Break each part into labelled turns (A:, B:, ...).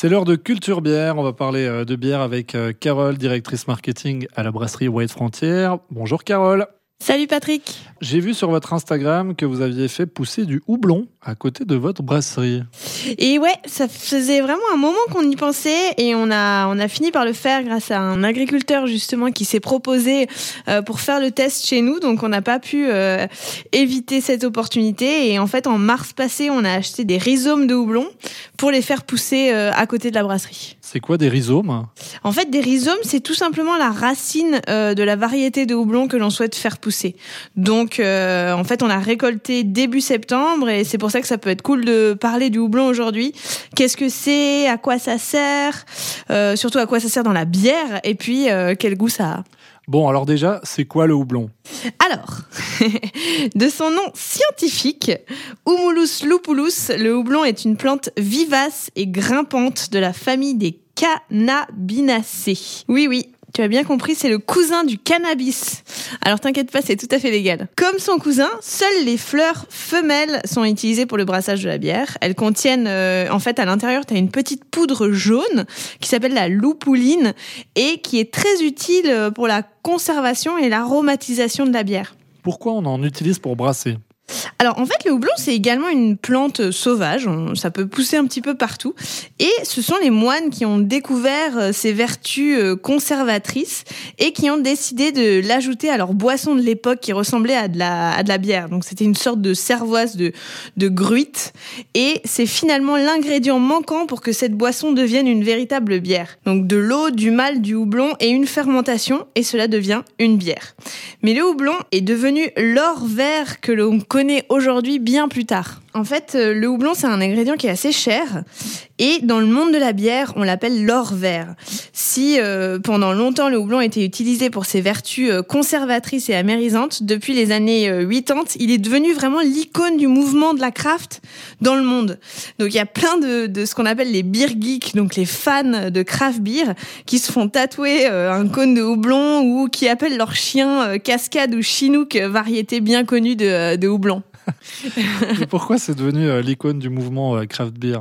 A: C'est l'heure de Culture Bière. On va parler euh, de bière avec euh, Carole, directrice marketing à la brasserie White Frontier. Bonjour Carole.
B: Salut Patrick.
A: J'ai vu sur votre Instagram que vous aviez fait pousser du houblon à côté de votre brasserie.
B: Et ouais, ça faisait vraiment un moment qu'on y pensait et on a, on a fini par le faire grâce à un agriculteur justement qui s'est proposé euh, pour faire le test chez nous. Donc on n'a pas pu euh, éviter cette opportunité. Et en fait, en mars passé, on a acheté des rhizomes de houblon pour les faire pousser euh, à côté de la brasserie.
A: C'est quoi des rhizomes?
B: En fait, des rhizomes, c'est tout simplement la racine de la variété de houblon que l'on souhaite faire pousser. Donc, euh, en fait, on a récolté début septembre et c'est pour ça que ça peut être cool de parler du houblon aujourd'hui. Qu'est-ce que c'est? À quoi ça sert? Euh, Surtout à quoi ça sert dans la bière? Et puis, euh, quel goût ça a?
A: Bon, alors déjà, c'est quoi le houblon?
B: Alors, de son nom scientifique, Humulus lupulus, le houblon est une plante vivace et grimpante de la famille des cannabinacées. Oui, oui, tu as bien compris, c'est le cousin du cannabis. Alors t'inquiète pas, c'est tout à fait légal. Comme son cousin, seules les fleurs femelles sont utilisées pour le brassage de la bière. Elles contiennent, euh, en fait, à l'intérieur, tu as une petite poudre jaune qui s'appelle la lupuline et qui est très utile pour la conservation et l'aromatisation de la bière.
A: Pourquoi on en utilise pour brasser?
B: Alors en fait, le houblon, c'est également une plante sauvage, ça peut pousser un petit peu partout, et ce sont les moines qui ont découvert euh, ses vertus euh, conservatrices et qui ont décidé de l'ajouter à leur boisson de l'époque qui ressemblait à de la, à de la bière. Donc c'était une sorte de cervoise de, de gruite, et c'est finalement l'ingrédient manquant pour que cette boisson devienne une véritable bière. Donc de l'eau, du malt, du houblon et une fermentation, et cela devient une bière. Mais le houblon est devenu l'or vert que l'on connaît aujourd'hui bien plus tard. En fait, euh, le houblon, c'est un ingrédient qui est assez cher. Et dans le monde de la bière, on l'appelle l'or vert. Si euh, pendant longtemps le houblon était utilisé pour ses vertus euh, conservatrices et amérisantes, depuis les années 80, il est devenu vraiment l'icône du mouvement de la craft dans le monde. Donc il y a plein de, de ce qu'on appelle les beer geeks, donc les fans de craft beer, qui se font tatouer un cône de houblon ou qui appellent leur chien cascade ou chinook, variété bien connue de, de houblon.
A: Pourquoi c'est devenu euh, l'icône du mouvement euh, craft beer?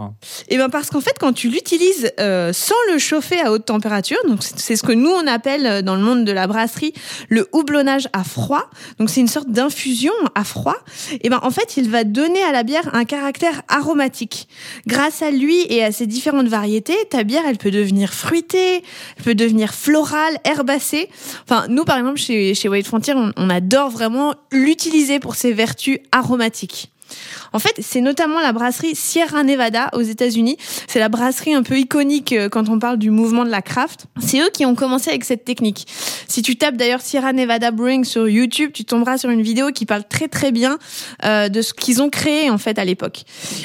B: Eh ben parce qu'en fait, quand tu l'utilises euh, sans le chauffer à haute température, donc c'est ce que nous on appelle dans le monde de la brasserie le houblonnage à froid. Donc c'est une sorte d'infusion à froid. Et eh ben en fait, il va donner à la bière un caractère aromatique. Grâce à lui et à ses différentes variétés, ta bière elle peut devenir fruitée, elle peut devenir florale, herbacée. Enfin, nous par exemple chez chez White Frontier, on, on adore vraiment l'utiliser pour ses vertus aromatiques aromatique en fait, c'est notamment la brasserie Sierra Nevada aux États-Unis. C'est la brasserie un peu iconique euh, quand on parle du mouvement de la craft. C'est eux qui ont commencé avec cette technique. Si tu tapes d'ailleurs Sierra Nevada Brewing sur YouTube, tu tomberas sur une vidéo qui parle très très bien euh, de ce qu'ils ont créé en fait à l'époque.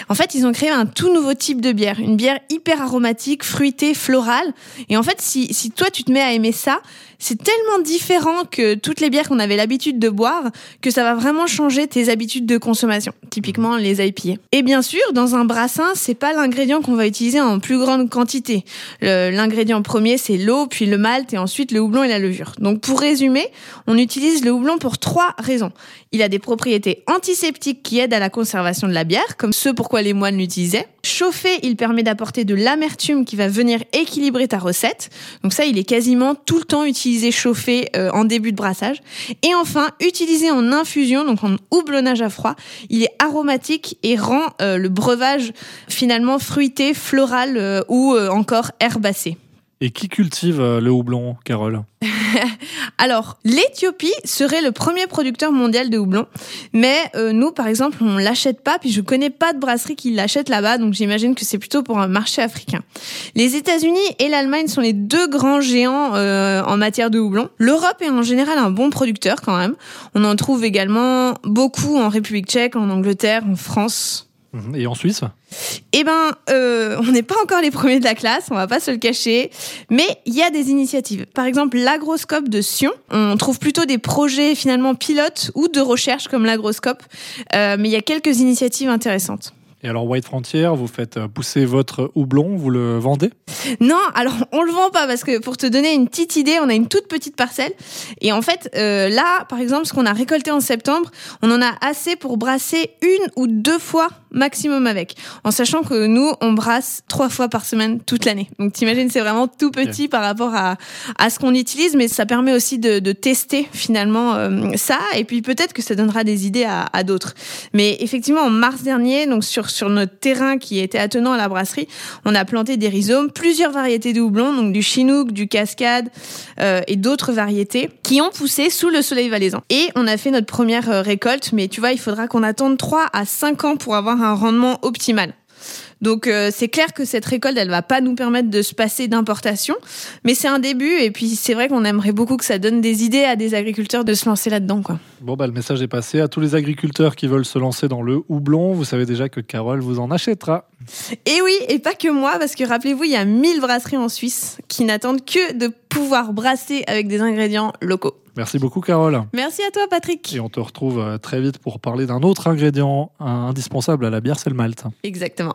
B: En fait, ils ont créé un tout nouveau type de bière, une bière hyper aromatique, fruitée, florale. Et en fait, si, si toi tu te mets à aimer ça, c'est tellement différent que toutes les bières qu'on avait l'habitude de boire que ça va vraiment changer tes habitudes de consommation. Typiquement les IPA. Et bien sûr, dans un brassin, c'est pas l'ingrédient qu'on va utiliser en plus grande quantité. L'ingrédient premier, c'est l'eau, puis le malt et ensuite le houblon et la levure. Donc pour résumer, on utilise le houblon pour trois raisons. Il a des propriétés antiseptiques qui aident à la conservation de la bière, comme ce pourquoi les moines l'utilisaient. Chauffé, il permet d'apporter de l'amertume qui va venir équilibrer ta recette. Donc ça, il est quasiment tout le temps utilisé chauffé euh, en début de brassage. Et enfin, utilisé en infusion, donc en houblonnage à froid, il est aromatique et rend euh, le breuvage finalement fruité, floral euh, ou encore herbacé.
A: Et qui cultive le houblon, Carole
B: Alors, l'Éthiopie serait le premier producteur mondial de houblon, mais euh, nous, par exemple, on l'achète pas, puis je connais pas de brasserie qui l'achète là-bas, donc j'imagine que c'est plutôt pour un marché africain. Les États-Unis et l'Allemagne sont les deux grands géants euh, en matière de houblon. L'Europe est en général un bon producteur quand même. On en trouve également beaucoup en République tchèque, en Angleterre, en France.
A: Mhm. Et en Suisse
B: Eh ben, euh, on n'est pas encore les premiers de la classe, on va pas se le cacher, mais il y a des initiatives. Par exemple, l'agroscope de Sion, on trouve plutôt des projets finalement pilotes ou de recherche comme l'agroscope, euh, mais il y a quelques initiatives intéressantes.
A: Et alors White Frontier, vous faites pousser votre houblon, vous le vendez?
B: Non, alors on le vend pas parce que pour te donner une petite idée, on a une toute petite parcelle et en fait euh, là, par exemple, ce qu'on a récolté en septembre, on en a assez pour brasser une ou deux fois maximum avec. En sachant que nous, on brasse trois fois par semaine toute l'année. Donc t'imagines, c'est vraiment tout petit par rapport à, à ce qu'on utilise, mais ça permet aussi de, de tester finalement euh, ça. Et puis peut-être que ça donnera des idées à, à d'autres. Mais effectivement, en mars dernier, donc sur, sur notre terrain qui était attenant à la brasserie, on a planté des rhizomes, plusieurs variétés de houblon, donc du chinook, du cascade euh, et d'autres variétés qui ont poussé sous le soleil valaisan. Et on a fait notre première euh, récolte, mais tu vois, il faudra qu'on attende 3 à 5 ans pour avoir un rendement optimal. Donc euh, c'est clair que cette récolte, elle va pas nous permettre de se passer d'importation, mais c'est un début et puis c'est vrai qu'on aimerait beaucoup que ça donne des idées à des agriculteurs de se lancer là-dedans quoi.
A: Bon bah le message est passé à tous les agriculteurs qui veulent se lancer dans le houblon, vous savez déjà que Carole vous en achètera.
B: Et oui, et pas que moi parce que rappelez-vous, il y a 1000 brasseries en Suisse qui n'attendent que de pouvoir brasser avec des ingrédients locaux.
A: Merci beaucoup Carole.
B: Merci à toi Patrick.
A: Et on te retrouve euh, très vite pour parler d'un autre ingrédient indispensable à la bière, c'est le malt.
B: Exactement.